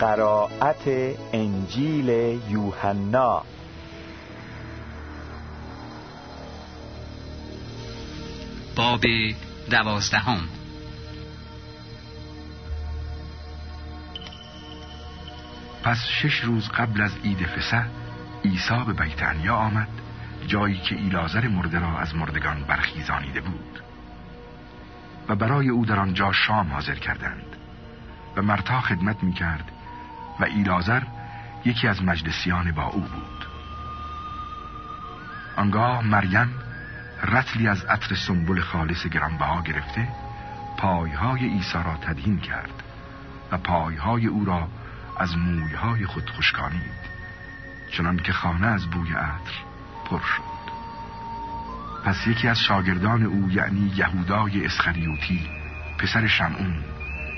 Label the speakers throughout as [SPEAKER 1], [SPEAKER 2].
[SPEAKER 1] قسمت انجیل یوحنا.
[SPEAKER 2] باب دوازدهم.
[SPEAKER 3] پس شش روز قبل از عید فسح عیسی به بیت آمد جایی که ایلازر مرده را از مردگان برخیزانیده بود. و برای او در آنجا شام حاضر کردند. و مرتا خدمت می کرد و ایلازر یکی از مجلسیان با او بود. آنگاه مریم رتلی از عطر سنبل خالص گرانبها گرفته پایهای عیسی را تدهین کرد و پایهای او را از مویهای خود خشکانید چنان که خانه از بوی عطر پر شد. پس یکی از شاگردان او یعنی یهودای اسخریوتی پسر شمعون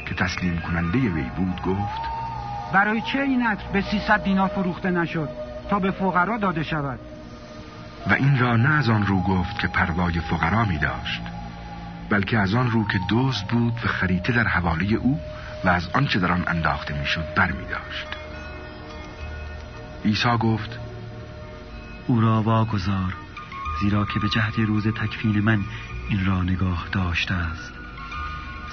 [SPEAKER 3] که تسلیم کننده وی بود گفت
[SPEAKER 4] برای چه این عطر به 300 دینار فروخته نشد تا به فقرا داده شود؟
[SPEAKER 3] و این را نه از آن رو گفت که پروای فقرا می داشت بلکه از آن رو که دزد بود و خریطه در حواله او و از آنچه در آن انداخته می‌شد بر می داشت. عیسی گفت
[SPEAKER 5] او را واگذار زیرا که به جهت روز تکفین من این را نگاه داشته است.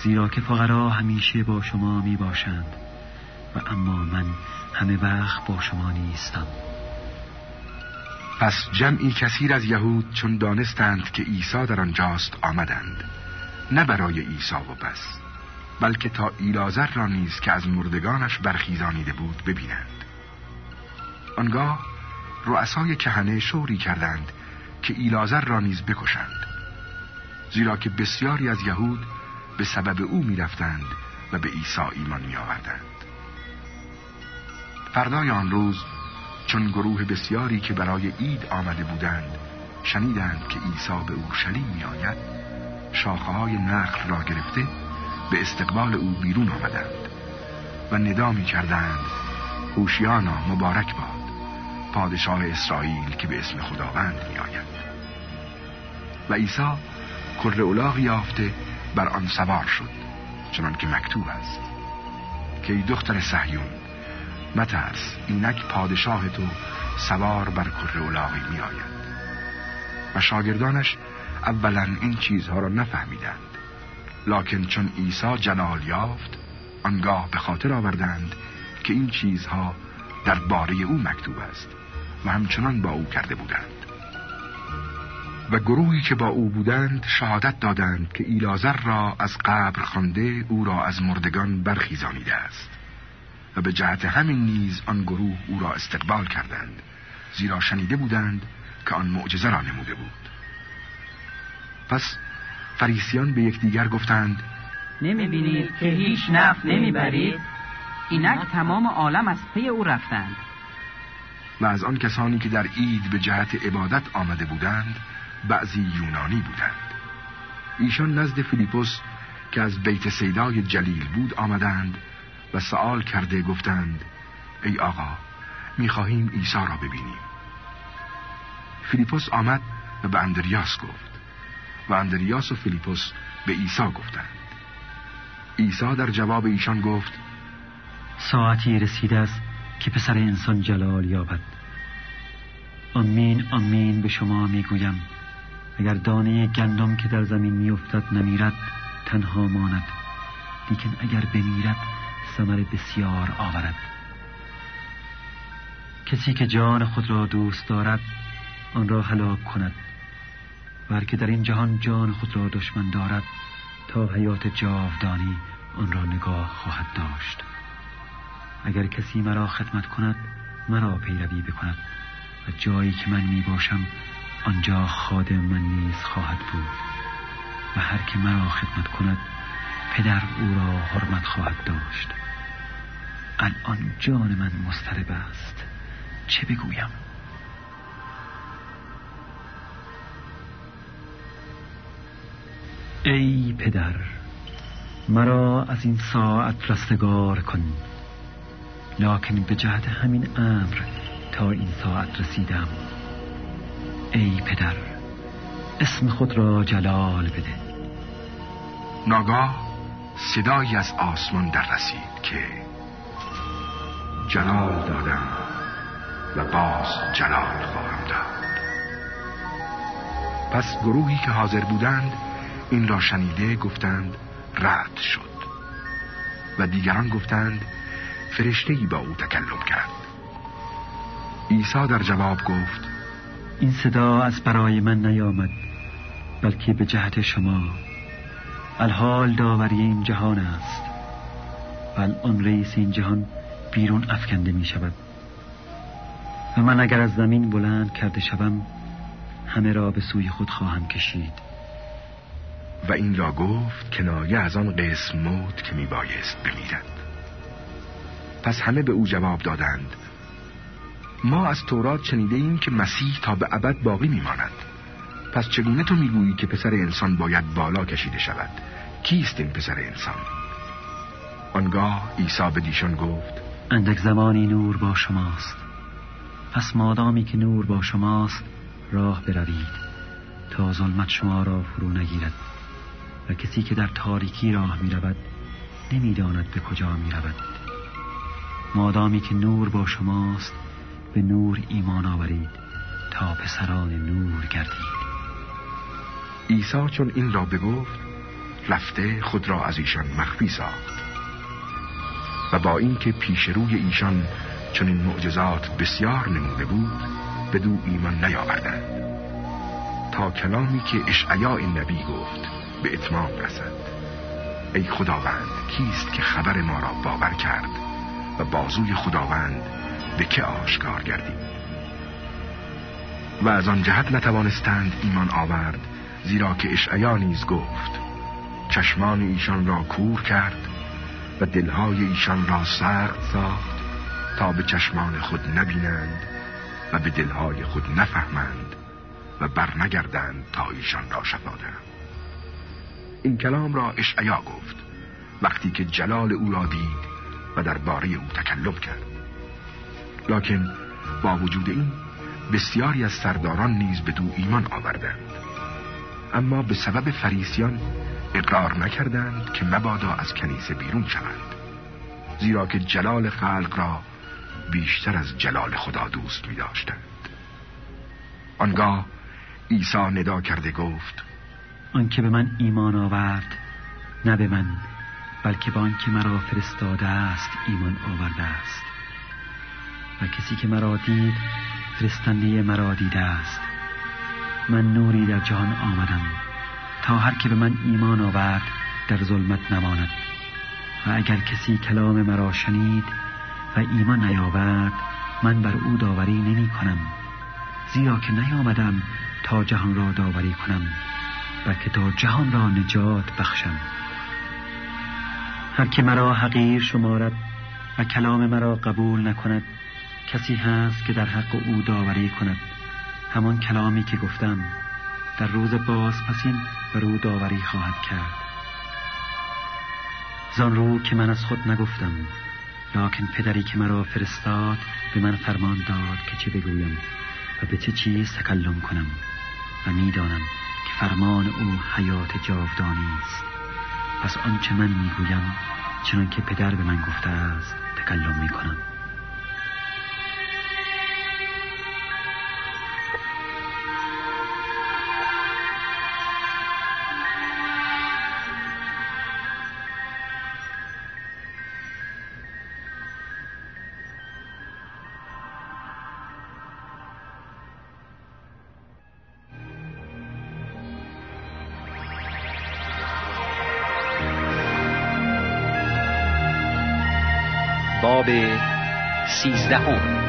[SPEAKER 5] زیرا که فقرا همیشه با شما می باشند. و اما من همه وقت با شما نیستم.
[SPEAKER 3] پس جمعی کثیر از یهود چون دانستند که عیسی در آنجاست آمدند نه برای عیسی و بس بلکه تا ایلازر را نیز که از مردگانش برخیزانیده بود ببینند. آنگاه رؤسای کهنه شوری کردند که ایلازر را نیز بکشند زیرا که بسیاری از یهود به سبب او می‌رفتند و به عیسی ایمان می آوردند فردای آن روز چون گروه بسیاری که برای عید آمده بودند شنیدند که عیسی به اورشلیم می آید شاخه های نخل را گرفته به استقبال او بیرون آمدند و ندا می کردند هوشیانا مبارک باد پادشاه اسرائیل که به اسم خداوند می آید و عیسی کر اولاغ یافته بر آن سوار شد چنان که مکتوب است که ای دختر صهیون مترس اینک پادشاه تو سوار بر کر اولاغی می آید و شاگردانش اولا این چیزها را نفهمیدند. لکن چون عیسی جلال یافت آنگاه به خاطر آوردند که این چیزها در باره او مکتوب است و همچنان با او کرده بودند. و گروهی که با او بودند شهادت دادند که ایلازر را از قبر خوانده او را از مردگان برخیزانیده است. و به جهت همین نیز آن گروه او را استقبال کردند زیرا شنیده بودند که آن معجزه را نموده بود. پس فریسیان به یکدیگر گفتند
[SPEAKER 6] نمی‌بینید که هیچ نفع نمی‌برید؟ اینک تمام عالم از پی او رفتند.
[SPEAKER 3] و از آن کسانی که در عید به جهت عبادت آمده بودند بعضی یونانی بودند. ایشان نزد فیلیپوس که از بیت سیدای جلیل بود آمدند و سوال کرده گفتند ای آقا می‌خواهیم عیسی را ببینیم. فیلیپوس آمد و به اندریاس گفت و اندریاس و فیلیپوس به عیسی گفتند. عیسی در جواب ایشان گفت
[SPEAKER 5] ساعتی رسیده است که پسر انسان جلال یابد. آمین آمین به شما می‌گویم. اگر دانه گندم که در زمین میافتد نمیرد تنها ماند. لیکن اگر بمیرد ثمر بسیار آورد. کسی که جان خود را دوست دارد آن را هلاک کند. و که در این جهان جان خود را دشمن دارد تا حیات جاودانی آن را نگاه خواهد داشت. اگر کسی مرا خدمت کند مرا پیروی بکند و جایی که من می باشم آنجا خادم من نیز خواهد بود و هر که مرا خدمت کند پدر او را حرمت خواهد داشت. الان جان من مسترب است. چه بگویم؟ ای پدر مرا از این ساعت رستگار کن. لکن به جهت همین امر تا این ساعت رسیدم. ای پدر اسم خود را جلال بده.
[SPEAKER 3] ناگاه صدایی از آسمان در رسید که جلال دادم و باز جلال خواهم داد. پس گروهی که حاضر بودند این را شنیده گفتند رد شد. و دیگران گفتند فرشته با او تکلم کرد. عیسی در جواب گفت
[SPEAKER 5] این صدا از برای من نیامد بلکه به جهت شما. الحال داوری این جهان است. و آن رئیس این جهان بیرون افکنده می شود. و من اگر از زمین بلند کرده شوم همه را به سوی خود خواهم کشید.
[SPEAKER 3] و این را گفت کنایه از آن قسم موت که می بایست بمیرد. پس همه به او جواب دادند ما از تورات شنیده ایم که مسیح تا به ابد باقی میماند پس چگونه تو می‌گویی که پسر انسان باید بالا کشیده شود؟ کیست این پسر انسان؟ آنگاه عیسی به دیشان گفت
[SPEAKER 5] اندک زمانی نور با شماست. پس مادامی که نور با شماست راه بروید تا ظلمت شما را فرو نگیرد و کسی که در تاریکی راه می رود نمی داند به کجا می رود مادامی که نور با شماست به نور ایمان آورید تا پسران نور گردید.
[SPEAKER 3] عیسی چون این را بگفت رفته خود را از ایشان مخفی ساخت. و با اینکه پیش روی ایشان چون این معجزات بسیار نموده بود به دو ایمان نیاوردند. تا کلامی که اشعیا نبی گفت به اتمام رسد. ای خداوند کیست که خبر ما را باور کرد و بازوی خداوند به که آشکار گردیم و از آن جهت نتوانستند ایمان آورد زیرا که اشعیا نیز گفت چشمان ایشان را کور کرد دلهای ایشان را سرد ساخت تا به چشمان خود نبینند و به دلهای خود نفهمند و برنگردند تا ایشان را شفا این کلام را اشعیا گفت وقتی که جلال او را دید و درباره او تکلم کرد. لکن با وجود این بسیاری از سرداران نیز به دو ایمان آوردند. اما به سبب فریسیان اقرار نکردند که مبادا از کنیسه بیرون شوند. زیرا که جلال خلق را بیشتر از جلال خدا دوست می داشتند آنگاه عیسی ندا کرده گفت
[SPEAKER 5] آنکه به من ایمان آورد نه به من بلکه به آنکه مرا فرستاده است ایمان آورده است. و کسی که مرا دید فرستنده مرا دیده است. من نوری در جهان آمدم. تا هر که به من ایمان آورد در ظلمت نماند. و اگر کسی کلام مرا شنید و ایمان نیاورد من بر او داوری نمی کنم. زیرا که نیامدم تا جهان را داوری کنم بلکه تا جهان را نجات بخشم. هر که مرا حقیر شمارد و کلام مرا قبول نکند کسی هست که در حق او داوری کند. همان کلامی که گفتم در روز باز پسین بر او داوری خواهد کرد. زان رو که من از خود نگفتم لکن پدری که مرا فرستاد به من فرمان داد که چه بگویم و به چه چیز تکلم کنم و می‌دانم که فرمان او حیات جاودانی است. پس آنچه من می‌گویم چنان که پدر به من گفته است تکلم می‌کنم.
[SPEAKER 2] باب سیزدهم.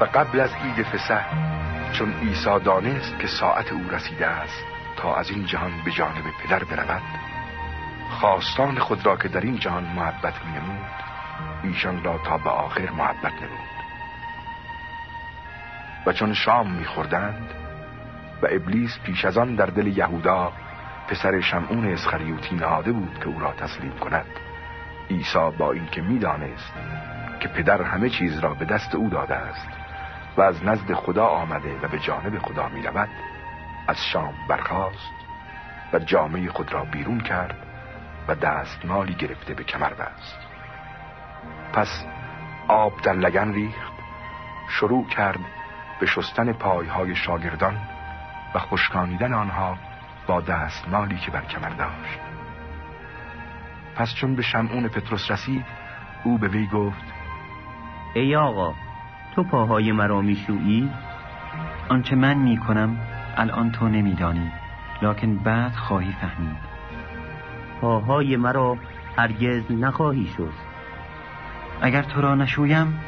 [SPEAKER 3] و قبل از عید فسح چون عیسی دانست که ساعت او رسیده است تا از این جهان به جانب پدر برود خواستان خود را که در این جهان محبت می نمود ایشان را تا به آخر محبت نمود. و چون شام میخوردند و ابلیس پیش از آن در دل یهودا پسر شمعون اسخریوتی نهاده بود که او را تسلیم کند عیسی با اینکه می‌دانست که پدر همه چیز را به دست او داده است و از نزد خدا آمده و به جانب خدا می رود از شام برخاست و جامعه خود را بیرون کرد و دستمالی گرفته به کمر بست. پس آب در لگن ریخت شروع کرد به شستن پایهای شاگردان و خشکانیدن آنها با دستمالی که بر کمر داشت. پس چون به شمعون پتروس رسید او به وی گفت
[SPEAKER 7] ای آقا تو پاهای مرا میشویی؟
[SPEAKER 5] آنچه من می کنم الان تو نمیدانی لکن بعد خواهی فهمید.
[SPEAKER 7] پاهای مرا هرگز نخواهی شست.
[SPEAKER 5] اگر تو را نشویم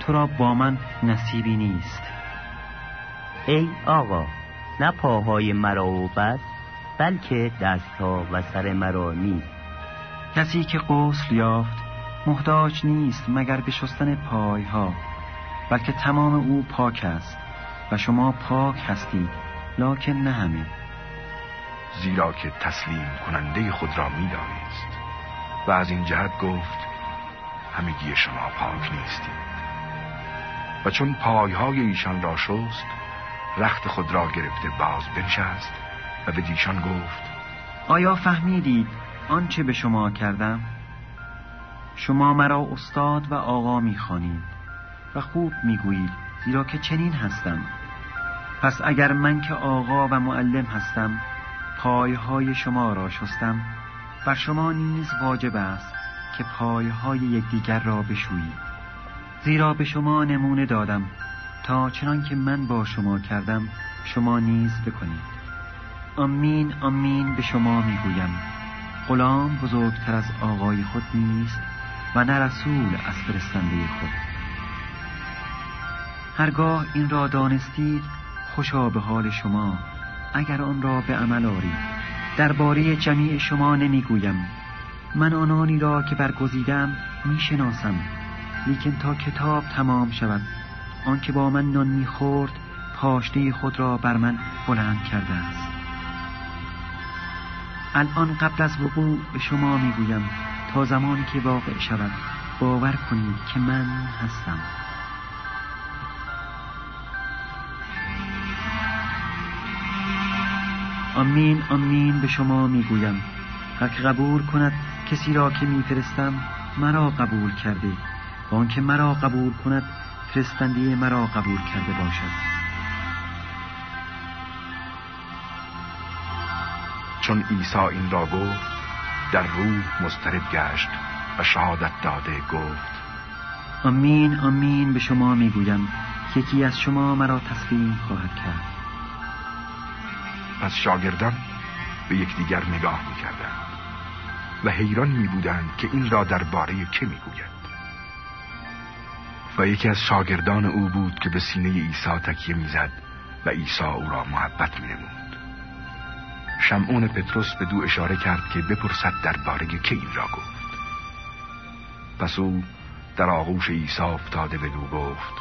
[SPEAKER 5] تو را با من نصیبی نیست.
[SPEAKER 7] ای آقا نه پاهای مرا و بس بلکه دستها و سر مرا نیست.
[SPEAKER 5] کسی که غسل یافت محتاج نیست مگر به شستن پایها بلکه تمام او پاک است و شما پاک هستید لکن نه همه.
[SPEAKER 3] زیرا که تسلیم کننده خود را می‌دانست. و از این جهت گفت همگی شما پاک نیستید. و چون پایهای ایشان را شست رخت خود را گرفته باز بنشست و به دیشان گفت
[SPEAKER 5] آیا فهمیدید آنچه به شما کردم؟ شما مرا استاد و آقا می‌خوانید و خوب می‌گویید زیرا که چنین هستم. پس اگر من که آقا و معلم هستم پایهای شما را شستم بر شما نیز واجب است که پایهای یکدیگر را بشویید. زیرا به شما نمونه دادم تا چنان که من با شما کردم شما نیز بکنید. آمین آمین به شما می‌گویم. غلام بزرگتر از آقای خود نیست و نه رسول از فرستنده خود. هرگاه این را دانستید خوشا به حال شما. اگر آن را به عمل آرید درباره جمیع شما نمی‌گویم. من آنانی را که برگزیدم می‌شناسم لیکن تا کتاب تمام شود. آنکه با من نان می‌خورد پاشنه خود را بر من بلند کرده است. الان قبل از وقوع به شما می‌گویم تا زمانی که واقع شود باور کنید که من هستم. آمین آمین به شما می‌گویم. هر که قبول کند کسی را که میفرستم مرا قبول کرده. و آنکه مرا قبول کند فرستنده مرا قبول کرده باشد.
[SPEAKER 3] چون عیسی این را گفت در روح مضطرب گشت و شهادت داده گفت.
[SPEAKER 5] آمین آمین به شما می‌گویم. یکی از شما مرا تسلیم خواهد کرد.
[SPEAKER 3] پس شاگردان به یکدیگر نگاه می‌کردند و حیران میبودند که این را درباره که می‌گوید. و یکی از شاگردان او بود که به سینه عیسی تکیه می‌زد و عیسی او را محبت مینمود. شمعون پتروس به دو اشاره کرد که بپرسد درباره که این را گفت. پس او در آغوش عیسی افتاده به دو گفت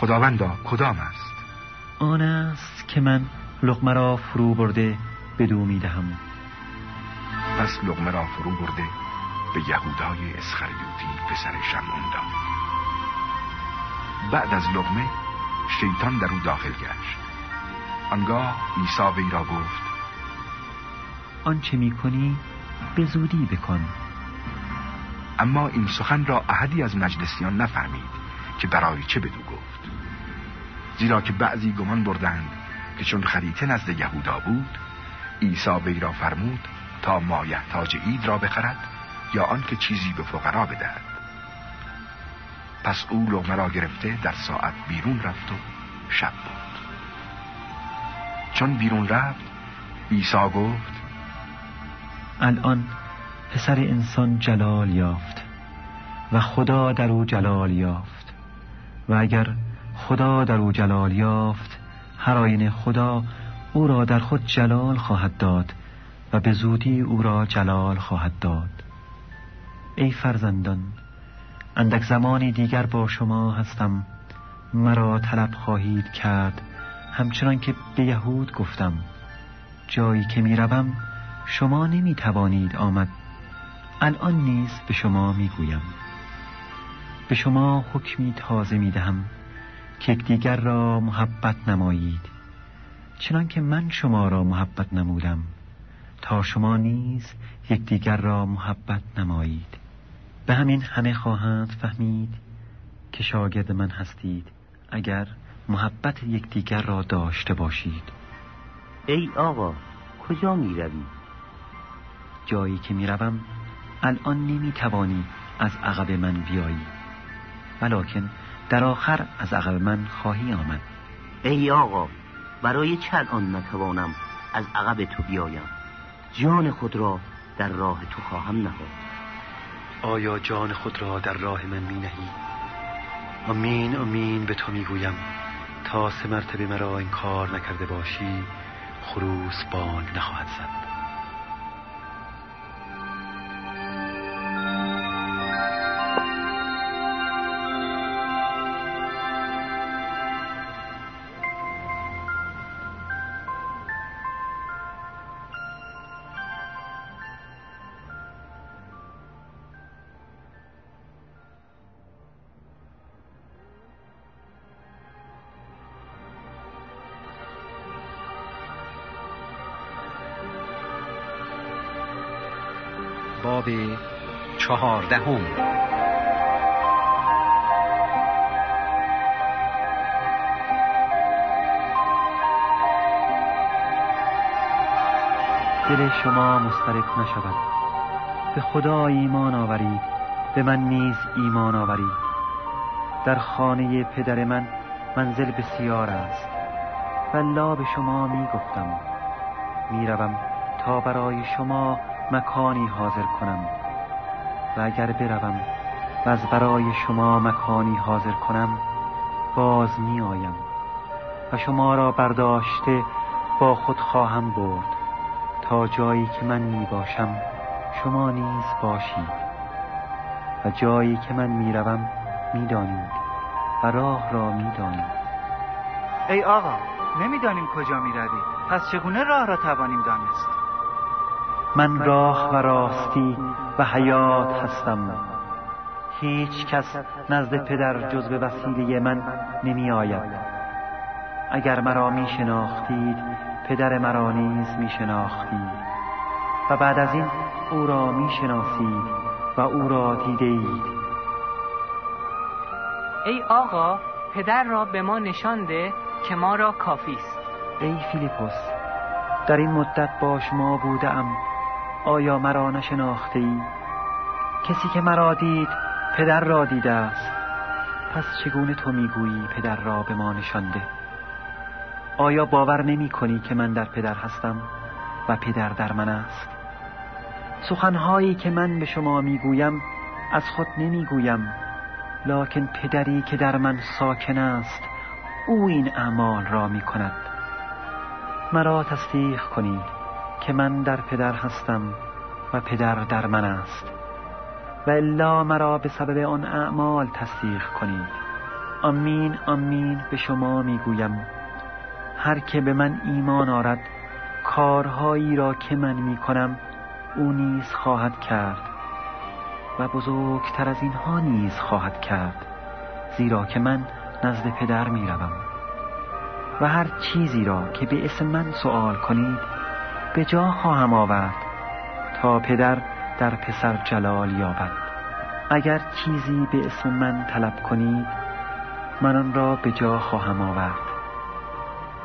[SPEAKER 3] خداوندا کدام است؟
[SPEAKER 5] آن است که من لغمه را فرو برده به دو می دهم
[SPEAKER 3] پس لغمه را فرو برده به یهودای اسخریوتی پسر شمعون داد بعد از لغمه شیطان در او داخل گشت. آنگاه عیسی وی را گفت
[SPEAKER 5] آنچه می کنی به زودی بکن.
[SPEAKER 3] اما این سخن را احدی از مجلسیان نفهمید که برای چه بدو گفت. زیرا که بعضی گمان بردند که چون خریطه نزد یهودا بود عیسی وی را فرمود تا مایحتاج اید را بخرد یا آنکه چیزی به فقرا بدهد. پس او لغمه را گرفته در ساعت بیرون رفت و شب بود. چون بیرون رفت عیسی گفت
[SPEAKER 5] الان پسر انسان جلال یافت و خدا در او جلال یافت. و اگر خدا در او جلال یافت هر آینه خدا او را در خود جلال خواهد داد و به زودی او را جلال خواهد داد. ای فرزندان اندک زمانی دیگر با شما هستم. مرا طلب خواهید کرد. همچنان که به یهود گفتم. جایی که می‌روم شما نمی توانید آمد. الان نیز به شما می گویم به شما حکمی تازه می دهم که یکدیگر را محبت نمایید. چنان که من شما را محبت نمودم تا شما نیز یکدیگر را محبت نمایید. به همین همه خواهند فهمید که شاگرد من هستید اگر محبت یکدیگر را داشته باشید.
[SPEAKER 7] ای آقا کجا می روی؟
[SPEAKER 5] جایی که می روم الان نمی توانی از عقب من بیایی. ولیکن در آخر از عقب من خواهی آمد.
[SPEAKER 7] ای آقا برای چه آن نتوانم از عقب تو بیایم؟ جان خود را در راه تو خواهم نهاد.
[SPEAKER 5] آیا جان خود را در راه من می نهی؟ امین امین به تو می گویم تا سه مرتبه مرا این کار نکرده باشی خروس بانگ نخواهد زد
[SPEAKER 2] باب چهاردهم.
[SPEAKER 5] دل شما مسترب نشود. به خدا ایمان آورید به من نیز ایمان آورید در خانه پدر من منزل بسیار است. والله به شما می گفتم می روم تا برای شما مکانی حاضر کنم. و اگر بروم و از برای شما مکانی حاضر کنم باز می آیم و شما را برداشته با خود خواهم برد. تا جایی که من می باشم شما نیز باشید. و جایی که من می روم می دانید و راه را می دانید
[SPEAKER 4] ای آقا نمی‌دانیم کجا می روی پس چگونه راه را توانیم دانست؟
[SPEAKER 5] من راه و راستی و حیات هستم. هیچ کس نزد پدر جز به وسیله من نمی آید اگر مرا می شناختید پدر مرا نیز می شناختید و بعد از این او را می شناسید و او را دیده اید
[SPEAKER 6] ای آقا پدر را به ما نشانده که ما را کافی است.
[SPEAKER 5] ای فیلیپوس در این مدت با شما بودم آیا مرا نشناخته ای؟ کسی که مرا دید پدر را دیده است. پس چگونه تو می‌گویی پدر را به ما نشانده؟ آیا باور نمی کنی که من در پدر هستم و پدر در من است؟ سخنهایی که من به شما می‌گویم از خود نمی‌گویم. لکن پدری که در من ساکن است او این اعمال را می کند مرا تصدیق کنید. که من در پدر هستم و پدر در من است. و الا مرا به سبب آن اعمال تصدیق کنید. آمین آمین به شما می‌گویم. هر که به من ایمان آرد کارهایی را که من می کنم او نیز خواهد کرد. و بزرگتر از اینها نیز خواهد کرد زیرا که من نزد پدر می روم و هر چیزی را که به اسم من سوال کنید به جا خواهم آورد تا پدر در پسر جلال یابد. اگر چیزی به اسم من طلب کنید من آن را به جا خواهم آورد.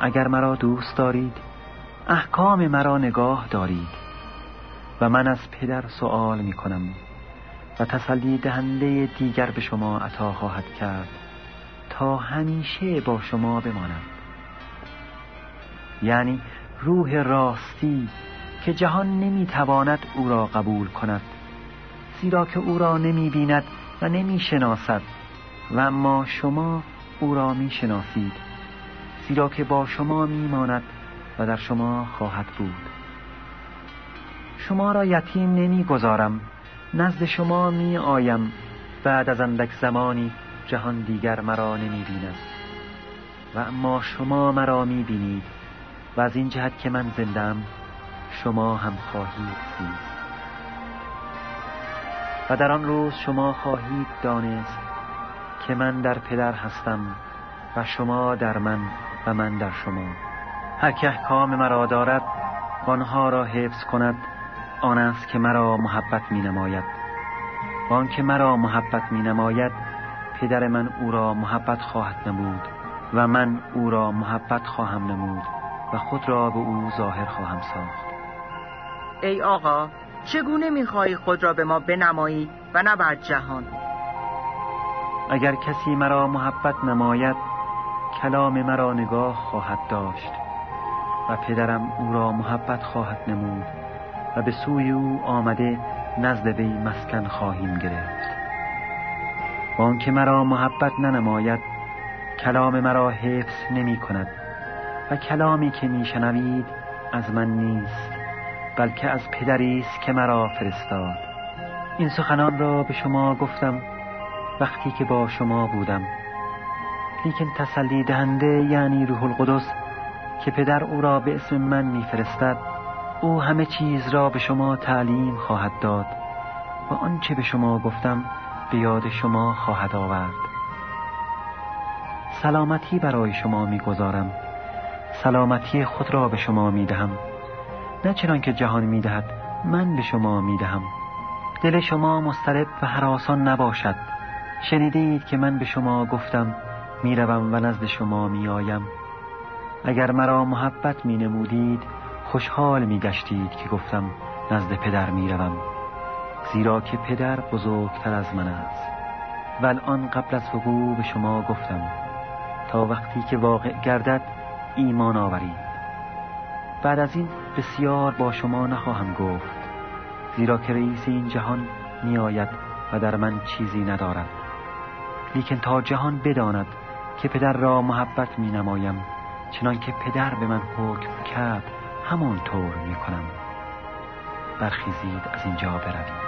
[SPEAKER 5] اگر مرا دوست دارید احکام مرا نگاه دارید و من از پدر سوال می کنم و تسلی دهنده دیگر به شما عطا خواهد کرد تا همیشه با شما بمانم. یعنی روح راستی که جهان نمی‌تواند او را قبول کند زیرا که او را نمی بیند و نمی شناسد و اما شما او را می شناسید زیرا که با شما می ماند و در شما خواهد بود. شما را یتیم نمی گذارم نزد شما می آیم بعد از اندک زمانی جهان دیگر مرا نمی بیند و اما شما مرا می بینید و از این جهت که من زندم شما هم خواهید زیست و در آن روز شما خواهید دانست که من در پدر هستم و شما در من و من در شما. هر که احکام مرا دارد آنها را حفظ کند آن است که مرا محبت می نماید و آن که مرا محبت می نماید پدر من او را محبت خواهد نمود و من او را محبت خواهم نمود. و خود را به او ظاهر خواهم ساخت.
[SPEAKER 8] ای آقا چگونه می‌خواهی خود را به ما بنمایی و نه بر جهان؟
[SPEAKER 5] اگر کسی مرا محبت نماید کلام مرا نگاه خواهد داشت و پدرم او را محبت خواهد نمود و به سوی او آمده نزد وی مسکن خواهیم گرفت. و آنکه مرا محبت ننماید کلام مرا حفظ نمی کند. و کلامی که میشنوید از من نیست بلکه از پدری است که مرا فرستاد. این سخنان را به شما گفتم وقتی که با شما بودم. لیکن تسلی دهنده یعنی روح القدس که پدر او را به اسم من میفرستد او همه چیز را به شما تعلیم خواهد داد و آنچه به شما گفتم به یاد شما خواهد آورد. سلامتی برای شما می‌گذارم. سلامتی خود را به شما می‌دهم. نه چنان که جهان می‌دهد من به شما می‌دهم. دل شما مسترب و حراسان نباشد. شنیدید که من به شما گفتم می‌روم و نزد شما میآیم. اگر مرا محبت می نمودید خوشحال می گشتید که گفتم نزد پدر می روم زیرا که پدر بزرگتر از من است. و الان قبل از وقوع به شما گفتم تا وقتی که واقع گردد ایمان آورید بعد از این بسیار با شما نخواهم گفت زیرا که رئیس این جهان می آید و در من چیزی ندارد. لیکن تا جهان بداند که پدر را محبت می نمایم چنان که پدر به من حکم کرد همون طور می کنم برخیزید از اینجا بروید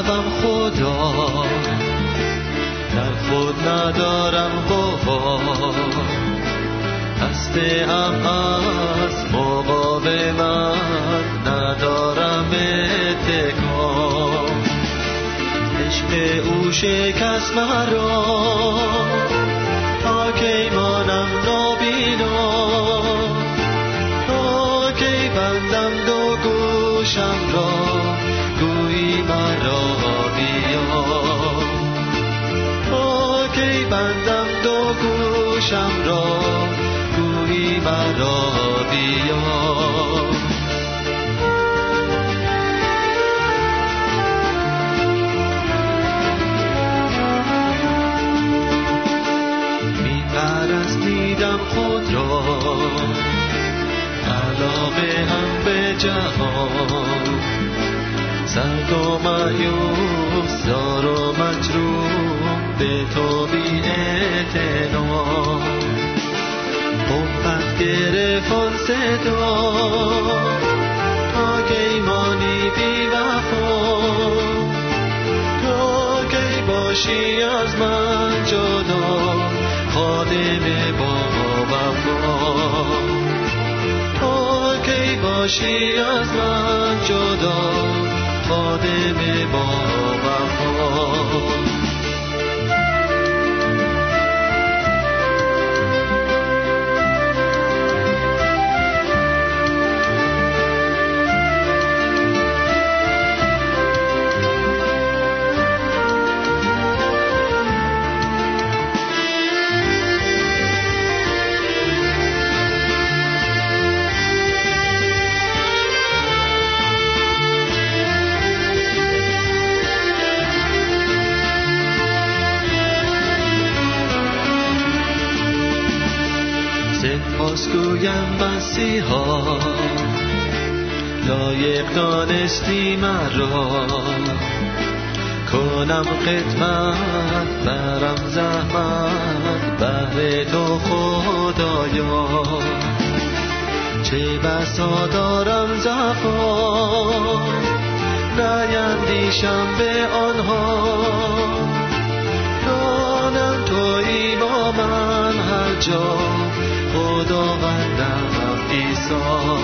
[SPEAKER 9] شوم خدا. در خود ندارم قوا هسته هم از مقاومت ندارم اتکا. عشق او شکست مرا. تا کی مانم نابینا. تا کی بندم دو گوشم را. بندم دو گوشم را. گویی مرا بیا. می پرستیدم خود را. علاقه هم به جهان. سرد و مایوس زار و مجروح. به تو بی اعتنا حبت گرفت صدا تا کی مانی بی وفا. تا کی باشی از من جدا؟ خادم بابا تا کی باشی از من جدا؟ خادم بابا بازگویم دانستی مرا کنم خدمت برم زحمت بهر تو خدایا. چه بسا دارم زفا نیندیشم به آنها. دانم توی با من هر جا. خداوندم ایسا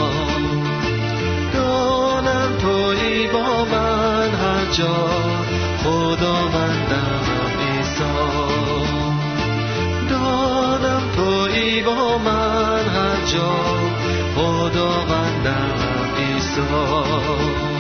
[SPEAKER 9] با من هر جا. خداوندم ایسا دانم توی با من هر جا. خداوندم ایسا